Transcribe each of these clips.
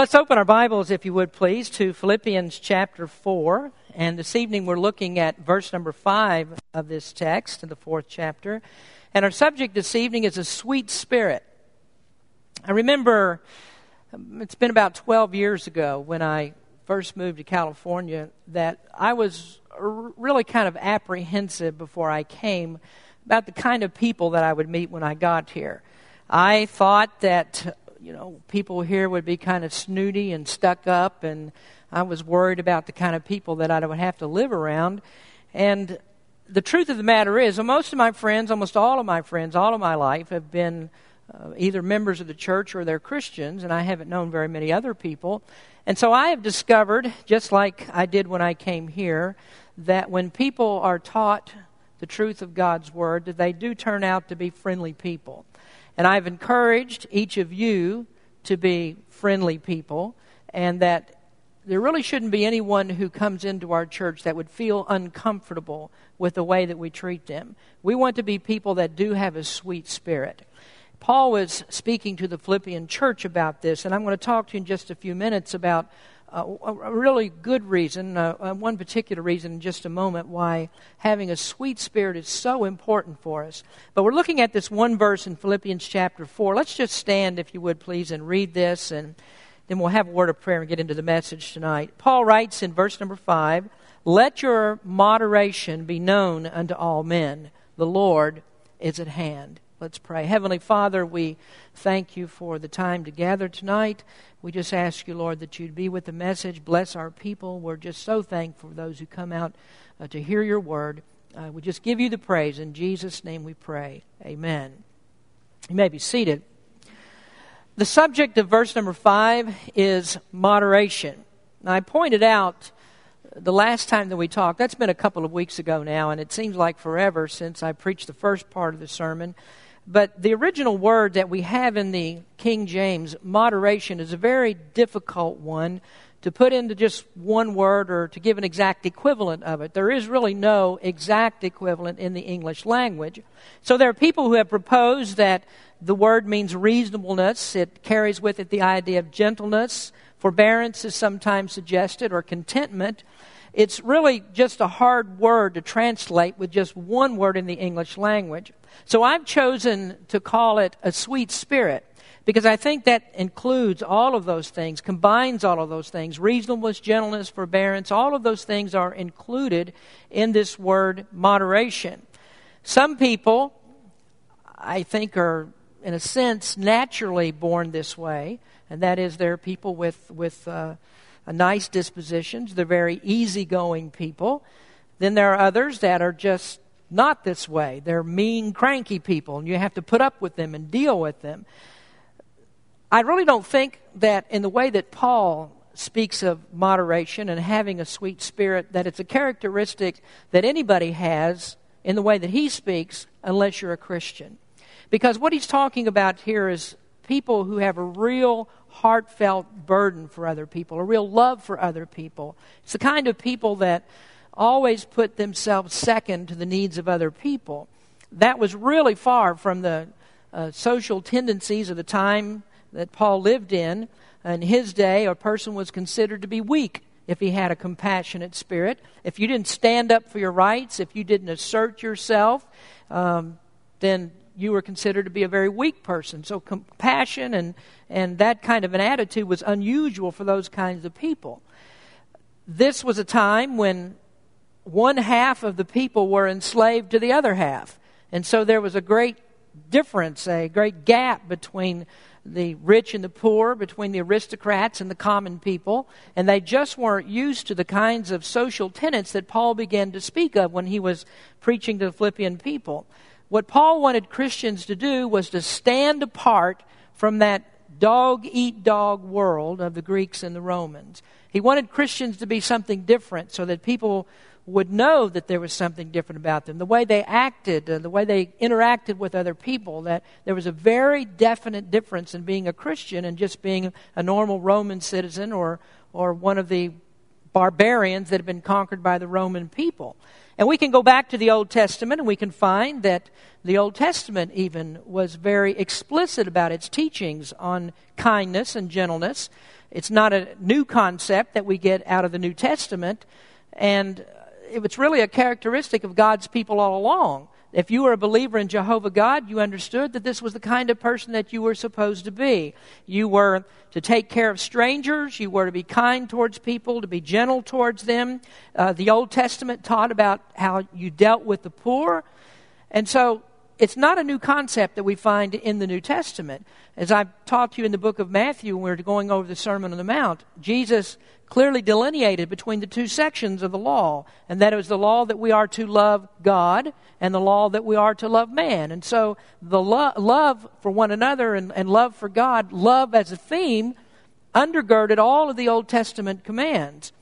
Let's open our Bibles, if you would please, to Philippians chapter 4. And this evening we're looking at verse number 5 of this text in the fourth chapter. And our subject this evening is a sweet spirit. I remember um, it's been about 12 years ago when I first moved to California that I was really kind of apprehensive before I came about the kind of people that I would meet when I got here. I thought that you know, people here would be kind of snooty and stuck up, and I was worried about the kind of people that I would have to live around. And the truth of the matter is, most of my friends, almost all of my friends, all of my life have been uh, either members of the church or they're Christians, and I haven't known very many other people. And so I have discovered, just like I did when I came here, that when people are taught the truth of God's Word, that they do turn out to be friendly people. And I've encouraged each of you to be friendly people, and that there really shouldn't be anyone who comes into our church that would feel uncomfortable with the way that we treat them. We want to be people that do have a sweet spirit. Paul was speaking to the Philippian church about this, and I'm going to talk to you in just a few minutes about a really good reason, uh, uh, one particular reason in just a moment, why having a sweet spirit is so important for us. But we're looking at this one verse in Philippians chapter 4. Let's just stand, if you would please, and read this, and then we'll have a word of prayer and get into the message tonight. Paul writes in verse number 5 Let your moderation be known unto all men, the Lord is at hand. Let's pray. Heavenly Father, we thank you for the time to gather tonight. We just ask you, Lord, that you'd be with the message, bless our people. We're just so thankful for those who come out uh, to hear your word. Uh, we just give you the praise. In Jesus' name we pray. Amen. You may be seated. The subject of verse number five is moderation. Now, I pointed out the last time that we talked, that's been a couple of weeks ago now, and it seems like forever since I preached the first part of the sermon. But the original word that we have in the King James, moderation, is a very difficult one to put into just one word or to give an exact equivalent of it. There is really no exact equivalent in the English language. So there are people who have proposed that the word means reasonableness. It carries with it the idea of gentleness. Forbearance is sometimes suggested, or contentment. It's really just a hard word to translate with just one word in the English language. So I've chosen to call it a sweet spirit because I think that includes all of those things, combines all of those things reasonableness, gentleness, forbearance, all of those things are included in this word moderation. Some people, I think, are in a sense naturally born this way, and that is they're people with, with uh, nice dispositions, they're very easygoing people. Then there are others that are just not this way. They're mean, cranky people, and you have to put up with them and deal with them. I really don't think that in the way that Paul speaks of moderation and having a sweet spirit, that it's a characteristic that anybody has in the way that he speaks, unless you're a Christian. Because what he's talking about here is people who have a real heartfelt burden for other people, a real love for other people. It's the kind of people that always put themselves second to the needs of other people. That was really far from the uh, social tendencies of the time that Paul lived in. In his day, a person was considered to be weak if he had a compassionate spirit. If you didn't stand up for your rights, if you didn't assert yourself, um, then you were considered to be a very weak person. So compassion and, and that kind of an attitude was unusual for those kinds of people. This was a time when one half of the people were enslaved to the other half. And so there was a great difference, a great gap between the rich and the poor, between the aristocrats and the common people, and they just weren't used to the kinds of social tenets that Paul began to speak of when he was preaching to the Philippian people. What Paul wanted Christians to do was to stand apart from that dog eat dog world of the Greeks and the Romans. He wanted Christians to be something different so that people would know that there was something different about them. The way they acted, uh, the way they interacted with other people, that there was a very definite difference in being a Christian and just being a normal Roman citizen or, or one of the barbarians that had been conquered by the Roman people. And we can go back to the Old Testament and we can find that the Old Testament even was very explicit about its teachings on kindness and gentleness. It's not a new concept that we get out of the New Testament, and it's really a characteristic of God's people all along. If you were a believer in Jehovah God, you understood that this was the kind of person that you were supposed to be. You were to take care of strangers, you were to be kind towards people, to be gentle towards them. Uh, the Old Testament taught about how you dealt with the poor. And so it's not a new concept that we find in the New Testament. As I've taught you in the book of Matthew when we're going over the Sermon on the Mount, Jesus clearly delineated between the two sections of the law, and that was the law that we are to love God and the law that we are to love man. And so the lo- love for one another and, and love for God, love as a theme, undergirded all of the Old Testament commands.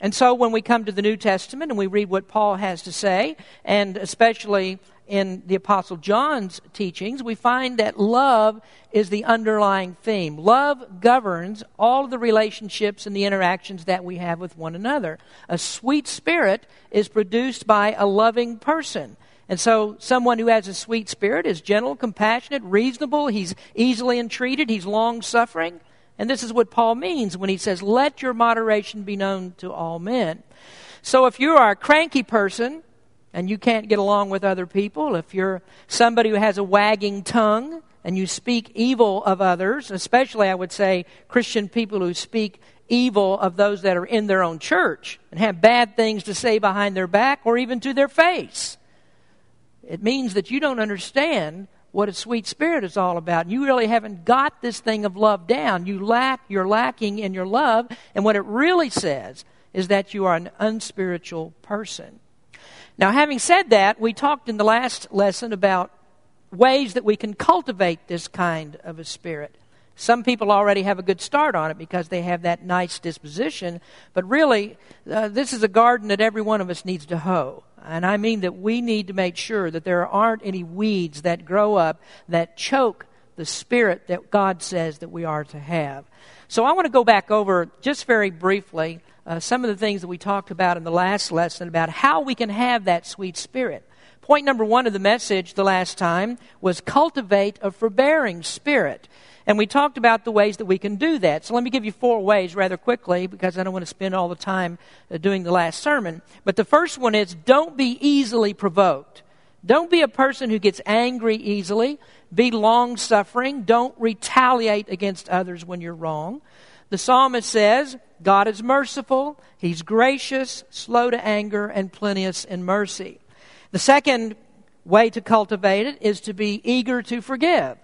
And so when we come to the New Testament and we read what Paul has to say, and especially in the Apostle John's teachings, we find that love is the underlying theme. Love governs all of the relationships and the interactions that we have with one another. A sweet spirit is produced by a loving person. And so, someone who has a sweet spirit is gentle, compassionate, reasonable, he's easily entreated, he's long suffering. And this is what Paul means when he says, Let your moderation be known to all men. So, if you are a cranky person, and you can't get along with other people, if you're somebody who has a wagging tongue and you speak evil of others, especially I would say Christian people who speak evil of those that are in their own church and have bad things to say behind their back or even to their face, it means that you don't understand what a sweet spirit is all about. You really haven't got this thing of love down. You lack, you're lacking in your love, and what it really says is that you are an unspiritual person. Now, having said that, we talked in the last lesson about ways that we can cultivate this kind of a spirit. Some people already have a good start on it because they have that nice disposition, but really, uh, this is a garden that every one of us needs to hoe. And I mean that we need to make sure that there aren't any weeds that grow up that choke the spirit that God says that we are to have. So I want to go back over just very briefly uh, some of the things that we talked about in the last lesson about how we can have that sweet spirit. Point number one of the message the last time was cultivate a forbearing spirit. And we talked about the ways that we can do that. So let me give you four ways rather quickly because I don't want to spend all the time uh, doing the last sermon. But the first one is don't be easily provoked. Don't be a person who gets angry easily. Be long suffering. Don't retaliate against others when you're wrong. The psalmist says, God is merciful, He's gracious, slow to anger, and plenteous in mercy. The second way to cultivate it is to be eager to forgive.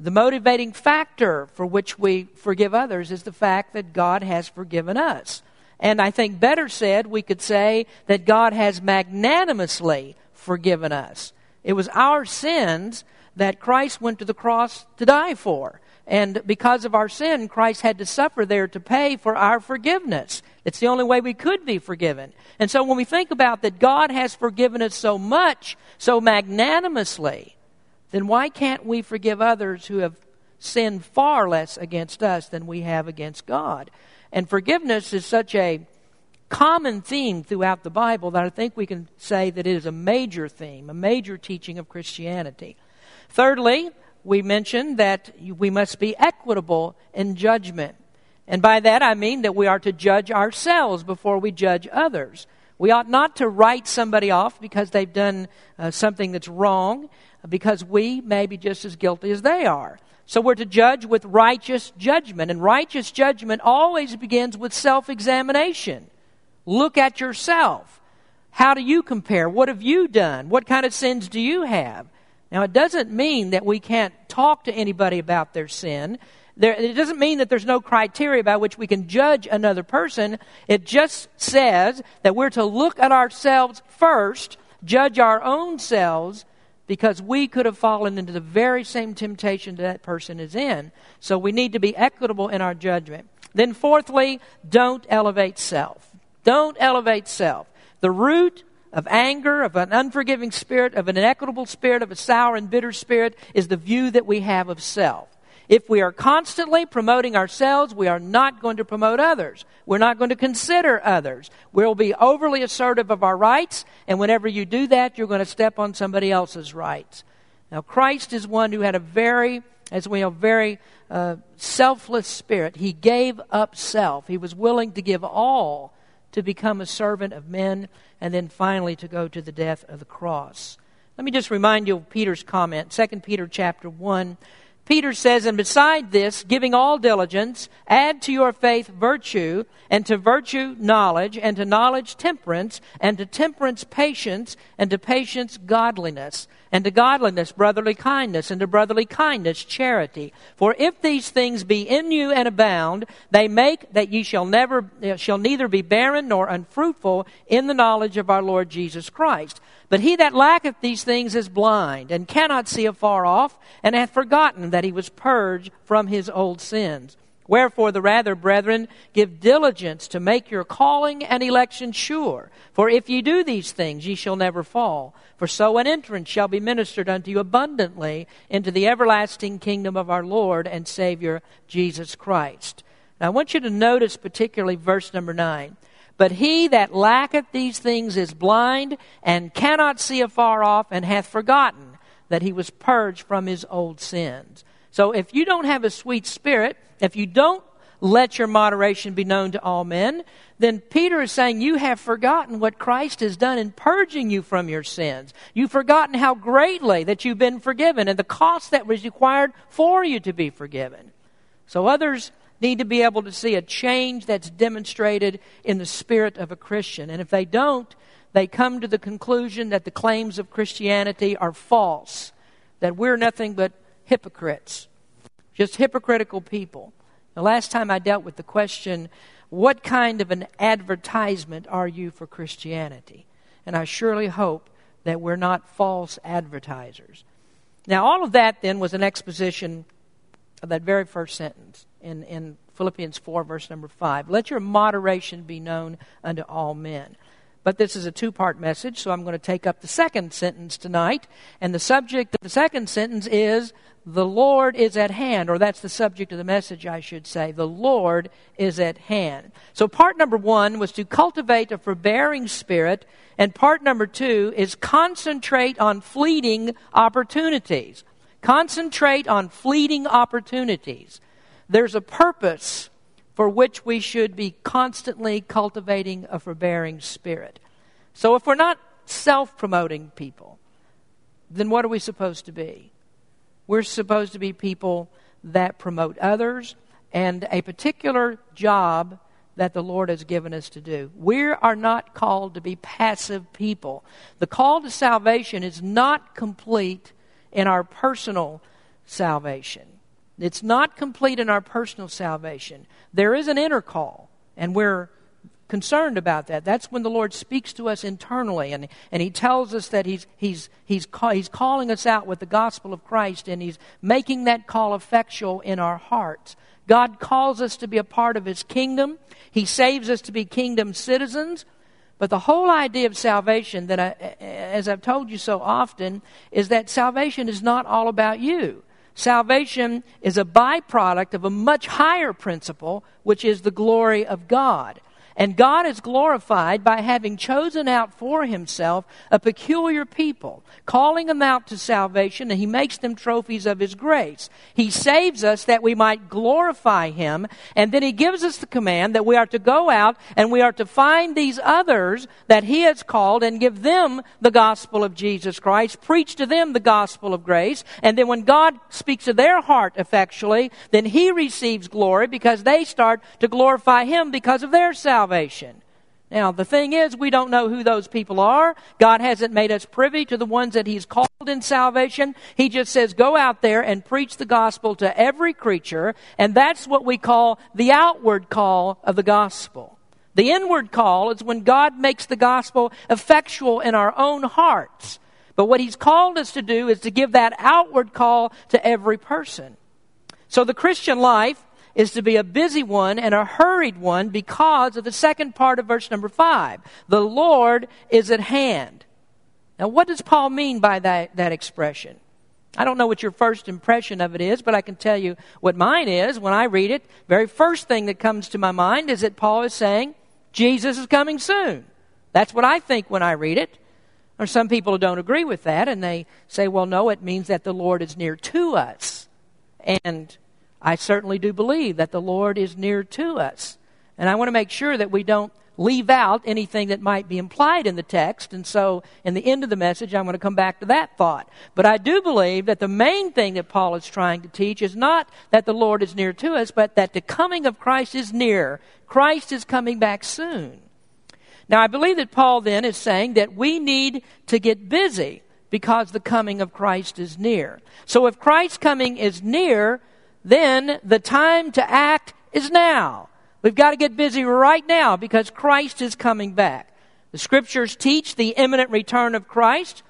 The motivating factor for which we forgive others is the fact that God has forgiven us. And I think better said, we could say that God has magnanimously forgiven us. It was our sins that Christ went to the cross to die for. And because of our sin, Christ had to suffer there to pay for our forgiveness. It's the only way we could be forgiven. And so when we think about that God has forgiven us so much, so magnanimously, then why can't we forgive others who have sinned far less against us than we have against God? And forgiveness is such a common theme throughout the Bible that I think we can say that it is a major theme, a major teaching of Christianity. Thirdly, we mentioned that we must be equitable in judgment. And by that I mean that we are to judge ourselves before we judge others. We ought not to write somebody off because they've done uh, something that's wrong, because we may be just as guilty as they are. So we're to judge with righteous judgment. And righteous judgment always begins with self examination. Look at yourself. How do you compare? What have you done? What kind of sins do you have? Now, it doesn't mean that we can't talk to anybody about their sin. There, it doesn't mean that there's no criteria by which we can judge another person. It just says that we're to look at ourselves first, judge our own selves, because we could have fallen into the very same temptation that, that person is in. So we need to be equitable in our judgment. Then, fourthly, don't elevate self. Don't elevate self. The root of anger, of an unforgiving spirit, of an inequitable spirit, of a sour and bitter spirit, is the view that we have of self. If we are constantly promoting ourselves, we are not going to promote others. We're not going to consider others. We'll be overly assertive of our rights, and whenever you do that, you're going to step on somebody else's rights. Now, Christ is one who had a very as we know, very uh, selfless spirit. He gave up self. He was willing to give all to become a servant of men and then finally to go to the death of the cross. Let me just remind you of Peter's comment, 2 Peter chapter 1. Peter says, And beside this, giving all diligence, add to your faith virtue, and to virtue knowledge, and to knowledge temperance, and to temperance patience, and to patience godliness, and to godliness brotherly kindness, and to brotherly kindness charity. For if these things be in you and abound, they make that ye shall never eh, shall neither be barren nor unfruitful in the knowledge of our Lord Jesus Christ. But he that lacketh these things is blind, and cannot see afar off, and hath forgotten that he was purged from his old sins. Wherefore, the rather, brethren, give diligence to make your calling and election sure. For if ye do these things, ye shall never fall. For so an entrance shall be ministered unto you abundantly into the everlasting kingdom of our Lord and Savior Jesus Christ. Now, I want you to notice particularly verse number 9. But he that lacketh these things is blind and cannot see afar off and hath forgotten that he was purged from his old sins. So if you don't have a sweet spirit, if you don't let your moderation be known to all men, then Peter is saying you have forgotten what Christ has done in purging you from your sins. You've forgotten how greatly that you've been forgiven and the cost that was required for you to be forgiven. So others need to be able to see a change that's demonstrated in the spirit of a Christian. And if they don't, they come to the conclusion that the claims of Christianity are false, that we're nothing but hypocrites, just hypocritical people. The last time I dealt with the question, what kind of an advertisement are you for Christianity? And I surely hope that we're not false advertisers. Now, all of that then was an exposition of that very first sentence in, in Philippians 4, verse number 5. Let your moderation be known unto all men. But this is a two part message, so I'm going to take up the second sentence tonight. And the subject of the second sentence is the Lord is at hand, or that's the subject of the message, I should say. The Lord is at hand. So, part number one was to cultivate a forbearing spirit, and part number two is concentrate on fleeting opportunities. Concentrate on fleeting opportunities there's a purpose for which we should be constantly cultivating a forbearing spirit. So if we're not self promoting people, then what are we supposed to be? We're supposed to be people that promote others and a particular job that the Lord has given us to do. We are not called to be passive people. The call to salvation is not complete in our personal salvation. It's not complete in our personal salvation. There is an inner call, and we're concerned about that. That's when the Lord speaks to us internally, and, and He tells us that he's, he's, he's, he's calling us out with the gospel of Christ, and He's making that call effectual in our hearts. God calls us to be a part of His kingdom, He saves us to be kingdom citizens. But the whole idea of salvation, that I, as I've told you so often, is that salvation is not all about you. Salvation is a byproduct of a much higher principle, which is the glory of God. And God is glorified by having chosen out for himself a peculiar people, calling them out to salvation, and he makes them trophies of his grace. He saves us that we might glorify him, and then he gives us the command that we are to go out and we are to find these others that he has called and give them the gospel of Jesus Christ, preach to them the gospel of grace, and then when God speaks to their heart effectually, then he receives glory because they start to glorify him because of their salvation salvation. Now, the thing is, we don't know who those people are. God hasn't made us privy to the ones that He's called in salvation. He just says, go out there and preach the gospel to every creature, and that's what we call the outward call of the gospel. The inward call is when God makes the gospel effectual in our own hearts. But what He's called us to do is to give that outward call to every person. So the Christian life is to be a busy one and a hurried one because of the second part of verse number five. The Lord is at hand. Now, what does Paul mean by that, that expression? I don't know what your first impression of it is, but I can tell you what mine is when I read it. Very first thing that comes to my mind is that Paul is saying, Jesus is coming soon. That's what I think when I read it. Or some people don't agree with that, and they say, well, no, it means that the Lord is near to us. And I certainly do believe that the Lord is near to us. And I want to make sure that we don't leave out anything that might be implied in the text. And so, in the end of the message, I'm going to come back to that thought. But I do believe that the main thing that Paul is trying to teach is not that the Lord is near to us, but that the coming of Christ is near. Christ is coming back soon. Now, I believe that Paul then is saying that we need to get busy because the coming of Christ is near. So, if Christ's coming is near, then the time to act is now. We've got to get busy right now because Christ is coming back. The scriptures teach the imminent return of Christ.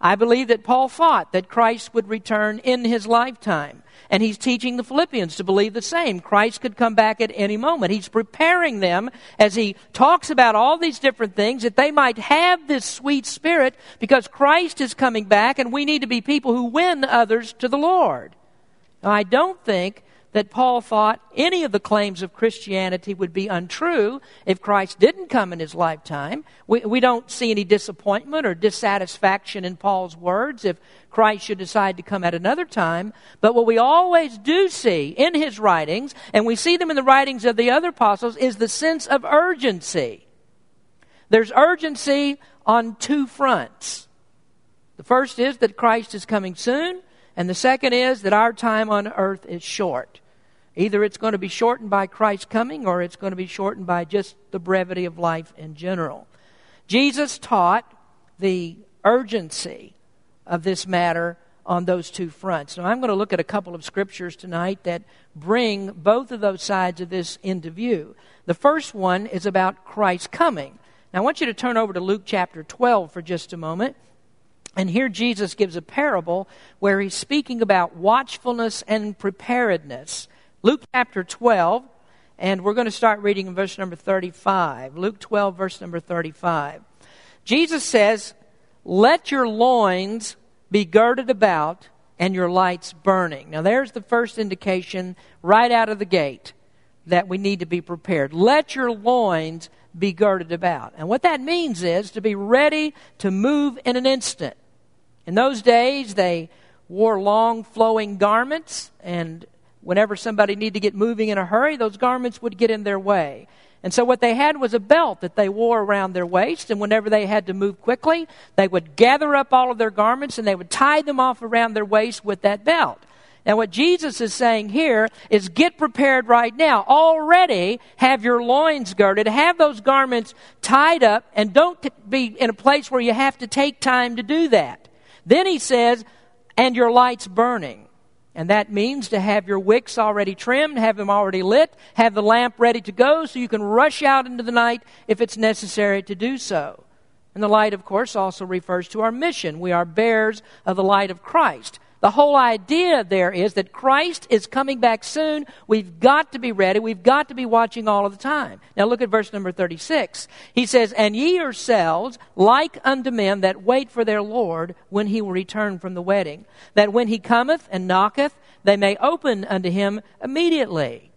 I believe that Paul thought that Christ would return in his lifetime. And he's teaching the Philippians to believe the same. Christ could come back at any moment. He's preparing them as he talks about all these different things that they might have this sweet spirit because Christ is coming back and we need to be people who win others to the Lord. Now, I don't think that Paul thought any of the claims of Christianity would be untrue if Christ didn't come in his lifetime. We, we don't see any disappointment or dissatisfaction in Paul's words if Christ should decide to come at another time. But what we always do see in his writings, and we see them in the writings of the other apostles, is the sense of urgency. There's urgency on two fronts. The first is that Christ is coming soon, and the second is that our time on earth is short. Either it's going to be shortened by Christ's coming or it's going to be shortened by just the brevity of life in general. Jesus taught the urgency of this matter on those two fronts. Now, I'm going to look at a couple of scriptures tonight that bring both of those sides of this into view. The first one is about Christ's coming. Now, I want you to turn over to Luke chapter 12 for just a moment. And here Jesus gives a parable where he's speaking about watchfulness and preparedness. Luke chapter 12, and we're going to start reading in verse number 35. Luke 12, verse number 35. Jesus says, Let your loins be girded about and your lights burning. Now, there's the first indication right out of the gate that we need to be prepared. Let your loins be girded about. And what that means is to be ready to move in an instant. In those days, they wore long flowing garments, and whenever somebody needed to get moving in a hurry, those garments would get in their way. And so what they had was a belt that they wore around their waist, and whenever they had to move quickly, they would gather up all of their garments and they would tie them off around their waist with that belt. Now, what Jesus is saying here is get prepared right now. Already have your loins girded, have those garments tied up, and don't be in a place where you have to take time to do that. Then he says, and your lights burning. And that means to have your wicks already trimmed, have them already lit, have the lamp ready to go so you can rush out into the night if it's necessary to do so. And the light, of course, also refers to our mission. We are bearers of the light of Christ. The whole idea there is that Christ is coming back soon. We've got to be ready. We've got to be watching all of the time. Now look at verse number 36. He says, And ye yourselves, like unto men that wait for their Lord when he will return from the wedding, that when he cometh and knocketh, they may open unto him immediately.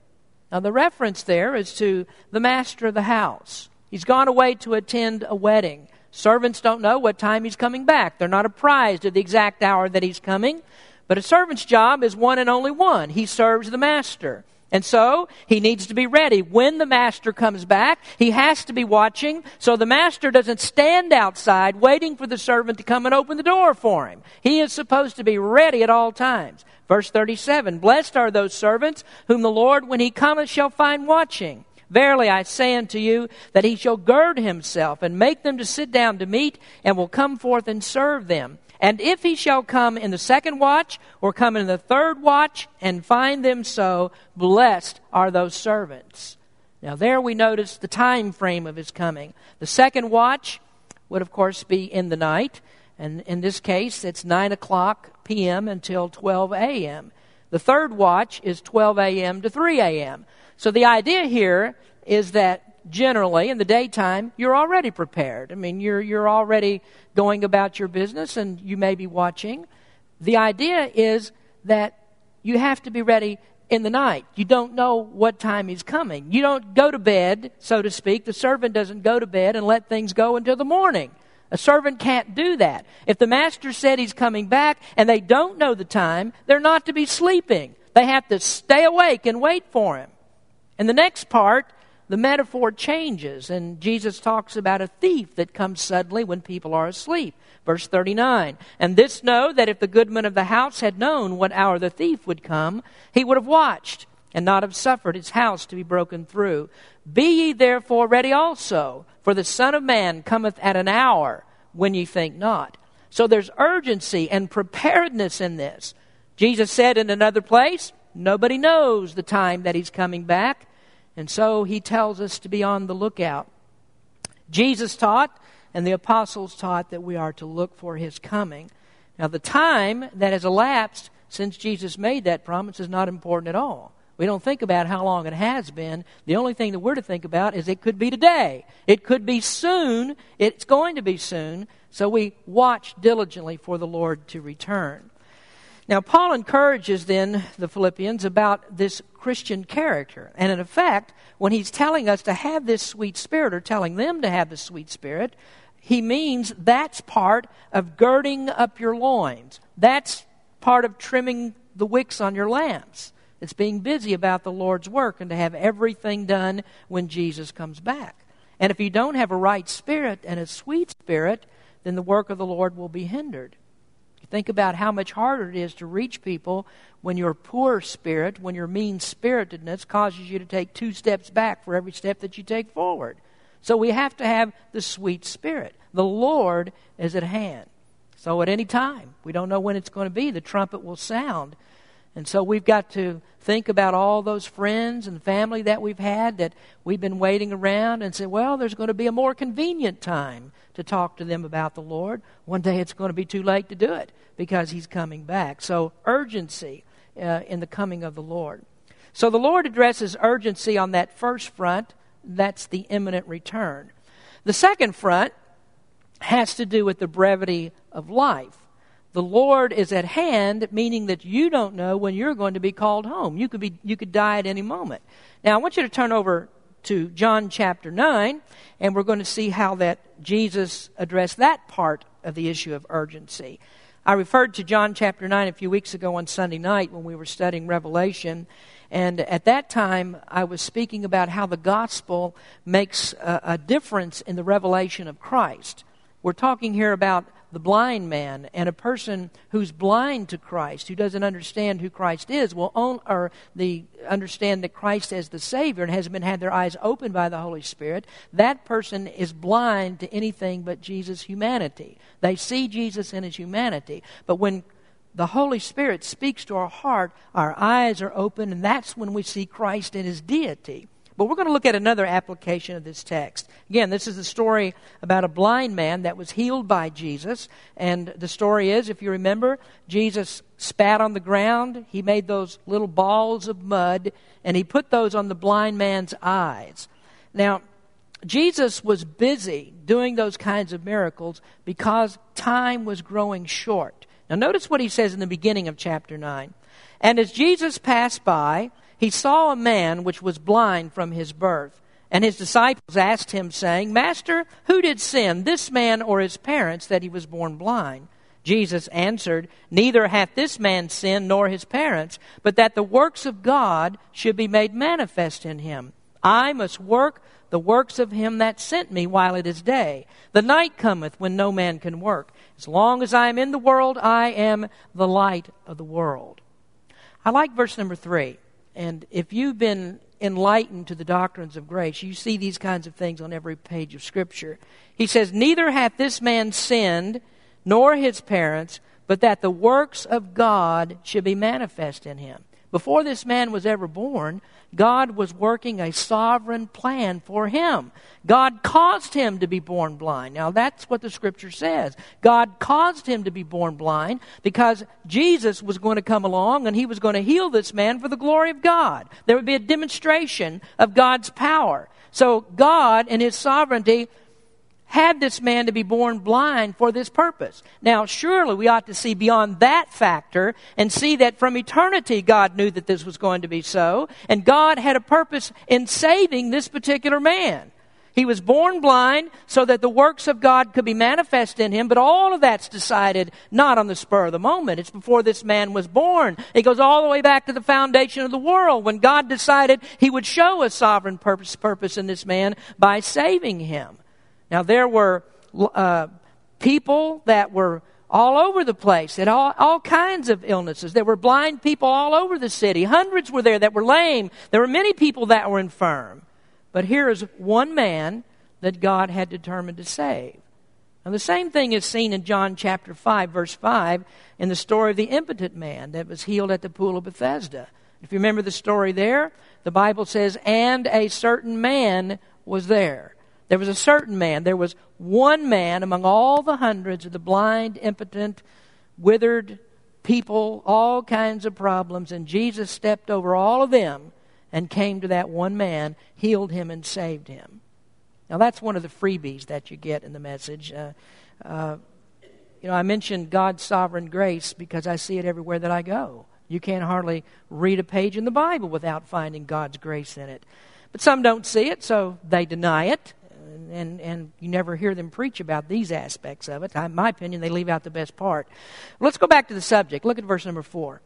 Now the reference there is to the master of the house. He's gone away to attend a wedding. Servants don't know what time he's coming back. They're not apprised of the exact hour that he's coming. But a servant's job is one and only one. He serves the master. And so he needs to be ready. When the master comes back, he has to be watching so the master doesn't stand outside waiting for the servant to come and open the door for him. He is supposed to be ready at all times. Verse 37 Blessed are those servants whom the Lord, when he cometh, shall find watching. Verily I say unto you that he shall gird himself and make them to sit down to meat and will come forth and serve them. And if he shall come in the second watch or come in the third watch and find them so, blessed are those servants. Now there we notice the time frame of his coming. The second watch would of course be in the night. And in this case, it's 9 o'clock p.m. until 12 a.m. The third watch is 12 a.m. to 3 a.m. So the idea here is that generally in the daytime you're already prepared. I mean, you're you're already going about your business and you may be watching. The idea is that you have to be ready in the night. You don't know what time he's coming. You don't go to bed, so to speak. The servant doesn't go to bed and let things go until the morning. A servant can't do that. If the master said he's coming back and they don't know the time, they're not to be sleeping. They have to stay awake and wait for him. In the next part, the metaphor changes, and Jesus talks about a thief that comes suddenly when people are asleep. Verse 39 And this know that if the goodman of the house had known what hour the thief would come, he would have watched and not have suffered his house to be broken through. Be ye therefore ready also, for the Son of Man cometh at an hour when ye think not. So there's urgency and preparedness in this. Jesus said in another place, Nobody knows the time that he's coming back. And so he tells us to be on the lookout. Jesus taught and the apostles taught that we are to look for his coming. Now, the time that has elapsed since Jesus made that promise is not important at all. We don't think about how long it has been. The only thing that we're to think about is it could be today. It could be soon. It's going to be soon. So we watch diligently for the Lord to return. Now, Paul encourages then the Philippians about this Christian character. And in effect, when he's telling us to have this sweet spirit, or telling them to have the sweet spirit, he means that's part of girding up your loins. That's part of trimming the wicks on your lamps. It's being busy about the Lord's work and to have everything done when Jesus comes back. And if you don't have a right spirit and a sweet spirit, then the work of the Lord will be hindered. Think about how much harder it is to reach people when your poor spirit, when your mean spiritedness causes you to take two steps back for every step that you take forward. So we have to have the sweet spirit. The Lord is at hand. So at any time, we don't know when it's going to be, the trumpet will sound. And so we've got to think about all those friends and family that we've had that we've been waiting around and say, well, there's going to be a more convenient time to talk to them about the Lord. One day it's going to be too late to do it because He's coming back. So, urgency uh, in the coming of the Lord. So, the Lord addresses urgency on that first front. That's the imminent return. The second front has to do with the brevity of life. The Lord is at hand, meaning that you don't know when you're going to be called home. You could, be, you could die at any moment. Now, I want you to turn over to John chapter 9, and we're going to see how that Jesus addressed that part of the issue of urgency. I referred to John chapter 9 a few weeks ago on Sunday night when we were studying Revelation. And at that time, I was speaking about how the gospel makes a, a difference in the revelation of Christ. We're talking here about the blind man and a person who's blind to Christ, who doesn't understand who Christ is, will own, or the understand that Christ as the Savior and hasn't been had their eyes opened by the Holy Spirit, that person is blind to anything but Jesus' humanity. They see Jesus in his humanity. But when the Holy Spirit speaks to our heart, our eyes are open, and that's when we see Christ in his deity. But we're going to look at another application of this text. Again, this is the story about a blind man that was healed by Jesus. And the story is, if you remember, Jesus spat on the ground, he made those little balls of mud, and he put those on the blind man's eyes. Now, Jesus was busy doing those kinds of miracles because time was growing short. Now, notice what he says in the beginning of chapter 9. And as Jesus passed by, he saw a man which was blind from his birth. And his disciples asked him, saying, Master, who did sin, this man or his parents, that he was born blind? Jesus answered, Neither hath this man sinned nor his parents, but that the works of God should be made manifest in him. I must work the works of him that sent me while it is day. The night cometh when no man can work. As long as I am in the world, I am the light of the world. I like verse number three. And if you've been enlightened to the doctrines of grace, you see these kinds of things on every page of Scripture. He says, Neither hath this man sinned, nor his parents, but that the works of God should be manifest in him. Before this man was ever born, God was working a sovereign plan for him. God caused him to be born blind. Now, that's what the scripture says. God caused him to be born blind because Jesus was going to come along and he was going to heal this man for the glory of God. There would be a demonstration of God's power. So, God, in his sovereignty, had this man to be born blind for this purpose. Now, surely we ought to see beyond that factor and see that from eternity God knew that this was going to be so, and God had a purpose in saving this particular man. He was born blind so that the works of God could be manifest in him, but all of that's decided not on the spur of the moment. It's before this man was born. It goes all the way back to the foundation of the world when God decided he would show a sovereign purpose, purpose in this man by saving him. Now, there were uh, people that were all over the place, had all, all kinds of illnesses. There were blind people all over the city. Hundreds were there that were lame. There were many people that were infirm. But here is one man that God had determined to save. Now, the same thing is seen in John chapter 5, verse 5, in the story of the impotent man that was healed at the pool of Bethesda. If you remember the story there, the Bible says, and a certain man was there. There was a certain man. There was one man among all the hundreds of the blind, impotent, withered people, all kinds of problems, and Jesus stepped over all of them and came to that one man, healed him, and saved him. Now, that's one of the freebies that you get in the message. Uh, uh, you know, I mentioned God's sovereign grace because I see it everywhere that I go. You can't hardly read a page in the Bible without finding God's grace in it. But some don't see it, so they deny it, and, and you never hear them preach about these aspects of it. In my opinion, they leave out the best part. Let's go back to the subject. Look at verse number four.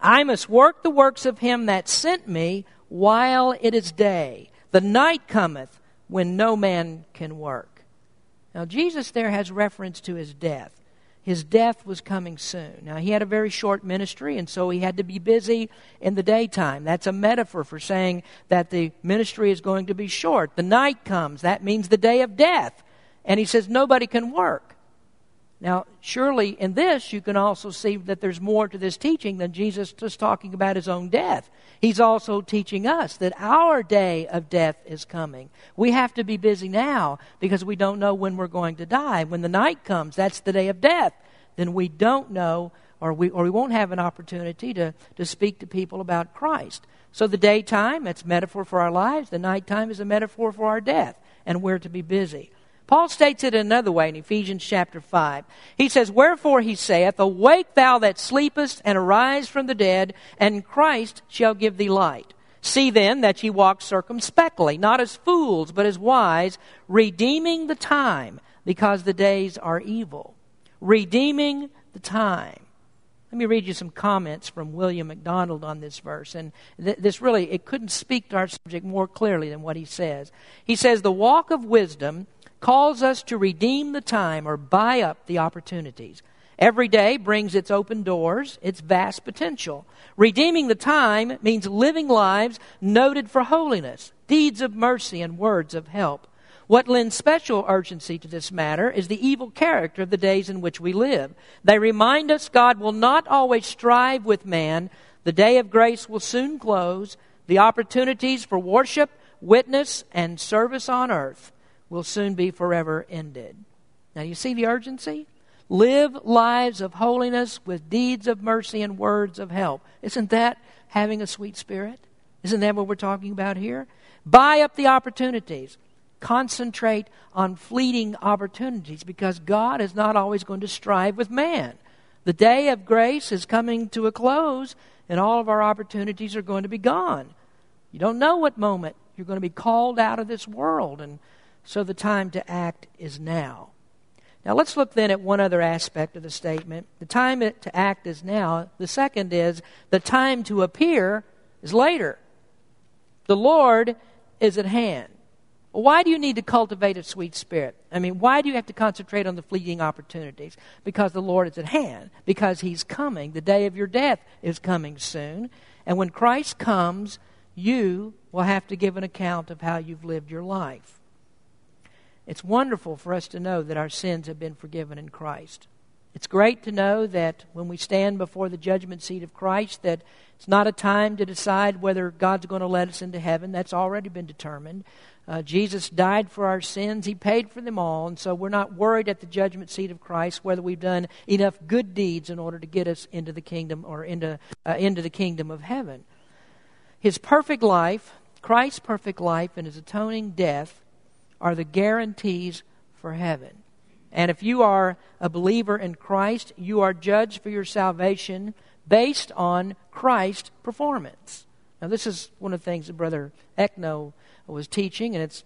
I must work the works of him that sent me while it is day. The night cometh when no man can work. Now, Jesus there has reference to his death. His death was coming soon. Now, he had a very short ministry, and so he had to be busy in the daytime. That's a metaphor for saying that the ministry is going to be short. The night comes. That means the day of death. And he says nobody can work. Now, surely in this you can also see that there's more to this teaching than Jesus just talking about his own death. He's also teaching us that our day of death is coming. We have to be busy now because we don't know when we're going to die. When the night comes, that's the day of death. Then we don't know or we, or we won't have an opportunity to, to speak to people about Christ. So the daytime, it's metaphor for our lives. The nighttime is a metaphor for our death. And we're to be busy. Paul states it another way in Ephesians chapter 5. He says, Wherefore he saith, Awake thou that sleepest, and arise from the dead, and Christ shall give thee light. See then that ye walk circumspectly, not as fools, but as wise, redeeming the time, because the days are evil. Redeeming the time. Let me read you some comments from William MacDonald on this verse. And th- this really, it couldn't speak to our subject more clearly than what he says. He says, The walk of wisdom calls us to redeem the time or buy up the opportunities. Every day brings its open doors, its vast potential. Redeeming the time means living lives noted for holiness, deeds of mercy, and words of help. What lends special urgency to this matter is the evil character of the days in which we live. They remind us God will not always strive with man. The day of grace will soon close. The opportunities for worship, witness, and service on earth will soon be forever ended. Now, you see the urgency? Live lives of holiness with deeds of mercy and words of help. Isn't that having a sweet spirit? Isn't that what we're talking about here? Buy up the opportunities. Concentrate on fleeting opportunities because God is not always going to strive with man. The day of grace is coming to a close, and all of our opportunities are going to be gone. You don't know what moment you're going to be called out of this world and so the time to act is now. Now let's look then at one other aspect of the statement. The time to act is now. The second is the time to appear is later. The Lord is at hand. Why do you need to cultivate a sweet spirit? I mean, why do you have to concentrate on the fleeting opportunities? Because the Lord is at hand. Because He's coming. The day of your death is coming soon. And when Christ comes, you will have to give an account of how you've lived your life. It's wonderful for us to know that our sins have been forgiven in Christ. It's great to know that when we stand before the judgment seat of Christ that it's not a time to decide whether God's going to let us into heaven. That's already been determined. Uh, Jesus died for our sins. He paid for them all. And so we're not worried at the judgment seat of Christ whether we've done enough good deeds in order to get us into the kingdom or into, uh, into the kingdom of heaven. His perfect life, Christ's perfect life and his atoning death are the guarantees for heaven. And if you are a believer in Christ, you are judged for your salvation based on Christ's performance. Now, this is one of the things that Brother Ekno was teaching, and it's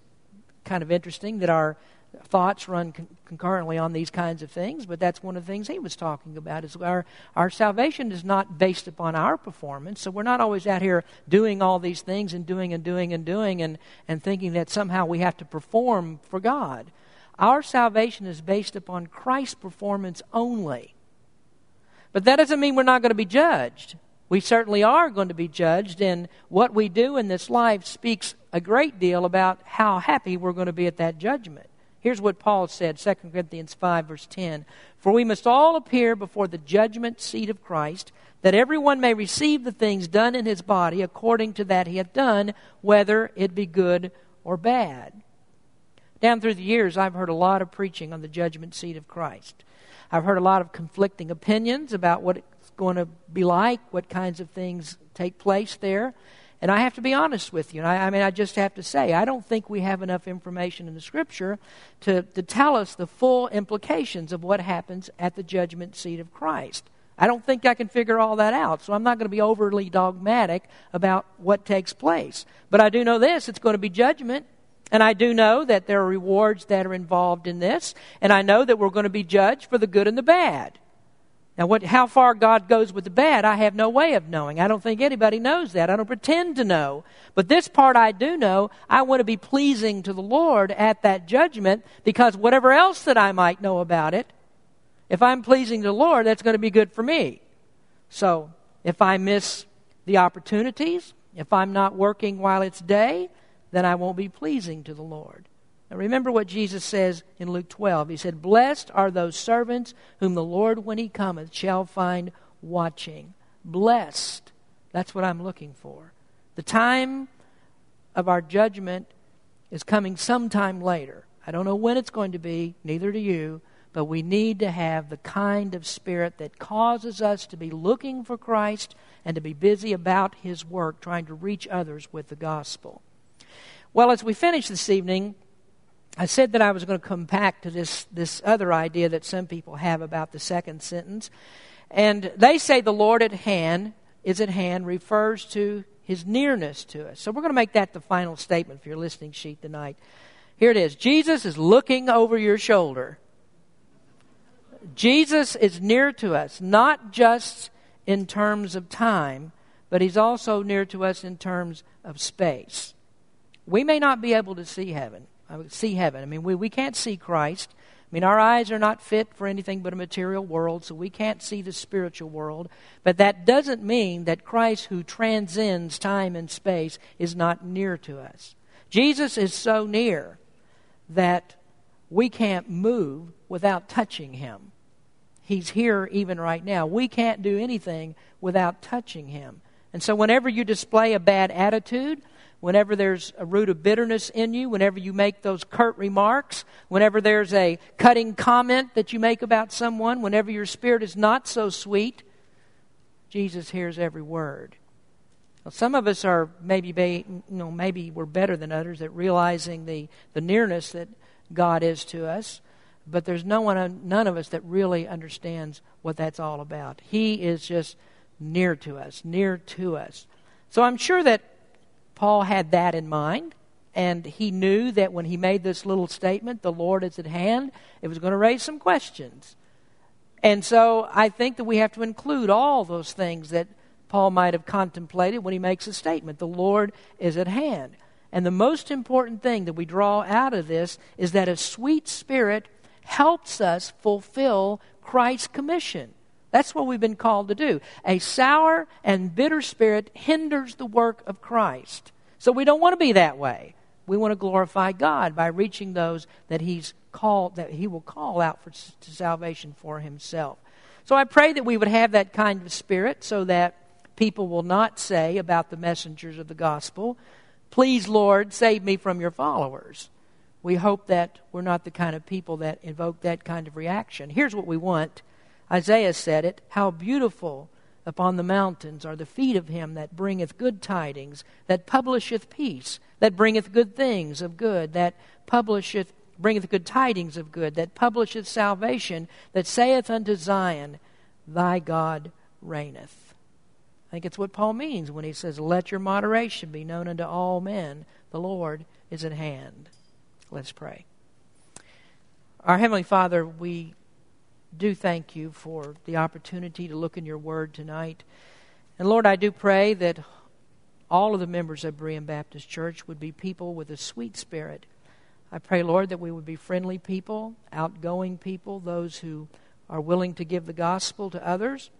kind of interesting that our thoughts run con- concurrently on these kinds of things, but that's one of the things he was talking about. Is our our salvation is not based upon our performance, so we're not always out here doing all these things and doing and doing and doing and and thinking that somehow we have to perform for God. Our salvation is based upon Christ's performance only. But that doesn't mean we're not going to be judged. We certainly are going to be judged, and what we do in this life speaks a great deal about how happy we're going to be at that judgment. Here's what Paul said, 2 Corinthians 5, verse 10 For we must all appear before the judgment seat of Christ, that everyone may receive the things done in his body according to that he hath done, whether it be good or bad. Down through the years, I've heard a lot of preaching on the judgment seat of Christ. I've heard a lot of conflicting opinions about what it's going to be like, what kinds of things take place there. And I have to be honest with you. I, I, mean, I just have to say, I don't think we have enough information in the Scripture to, to tell us the full implications of what happens at the judgment seat of Christ. I don't think I can figure all that out, so I'm not going to be overly dogmatic about what takes place. But I do know this it's going to be judgment. And I do know that there are rewards that are involved in this. And I know that we're going to be judged for the good and the bad. Now, what, how far God goes with the bad, I have no way of knowing. I don't think anybody knows that. I don't pretend to know. But this part I do know. I want to be pleasing to the Lord at that judgment because whatever else that I might know about it, if I'm pleasing to the Lord, that's going to be good for me. So, if I miss the opportunities, if I'm not working while it's day, then I won't be pleasing to the Lord. Now remember what Jesus says in Luke 12. He said, Blessed are those servants whom the Lord, when he cometh, shall find watching. Blessed. That's what I'm looking for. The time of our judgment is coming sometime later. I don't know when it's going to be, neither do you, but we need to have the kind of spirit that causes us to be looking for Christ and to be busy about his work, trying to reach others with the gospel. Well, as we finish this evening, I said that I was going to come back to this, this other idea that some people have about the second sentence. And they say the Lord at hand is at hand refers to his nearness to us. So we're going to make that the final statement for your listening sheet tonight. Here it is Jesus is looking over your shoulder. Jesus is near to us, not just in terms of time, but he's also near to us in terms of space. We may not be able to see heaven. I see heaven. I mean, we, we can't see Christ. I mean, our eyes are not fit for anything but a material world, so we can't see the spiritual world. But that doesn't mean that Christ, who transcends time and space, is not near to us. Jesus is so near that we can't move without touching him. He's here even right now. We can't do anything without touching him. And so, whenever you display a bad attitude, whenever there's a root of bitterness in you, whenever you make those curt remarks, whenever there's a cutting comment that you make about someone, whenever your spirit is not so sweet, Jesus hears every word. Well, some of us are maybe, you know, maybe we're better than others at realizing the, the nearness that God is to us, but there's no one, none of us that really understands what that's all about. He is just near to us, near to us. So I'm sure that Paul had that in mind, and he knew that when he made this little statement, the Lord is at hand, it was going to raise some questions. And so I think that we have to include all those things that Paul might have contemplated when he makes a statement. The Lord is at hand. And the most important thing that we draw out of this is that a sweet spirit helps us fulfill Christ's commission. That's what we've been called to do. A sour and bitter spirit hinders the work of Christ. So we don't want to be that way. We want to glorify God by reaching those that He's called, that He will call out for to salvation for Himself. So I pray that we would have that kind of spirit so that people will not say about the messengers of the gospel, Please, Lord, save me from your followers. We hope that we're not the kind of people that invoke that kind of reaction. Here's what we want Isaiah said it How beautiful upon the mountains are the feet of him that bringeth good tidings, that publisheth peace, that bringeth good things of good, that publisheth bringeth good tidings of good, that publisheth salvation, that saith unto Zion, Thy God reigneth. I think it's what Paul means when he says, Let your moderation be known unto all men. The Lord is at hand. Let's pray. Our Heavenly Father, we do thank you for the opportunity to look in your word tonight. And Lord, I do pray that all of the members of Berean Baptist Church would be people with a sweet spirit. I pray, Lord, that we would be friendly people, outgoing people, those who are willing to give the gospel to others.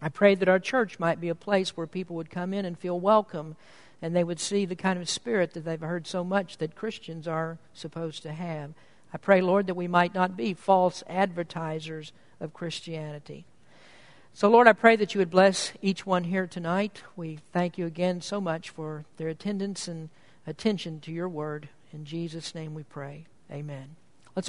I pray that our church might be a place where people would come in and feel welcome and they would see the kind of spirit that they've heard so much that Christians are supposed to have. I pray, Lord, that we might not be false advertisers of Christianity. So, Lord, I pray that you would bless each one here tonight. We thank you again so much for their attendance and attention to your word. In Jesus' name we pray. Amen. Let's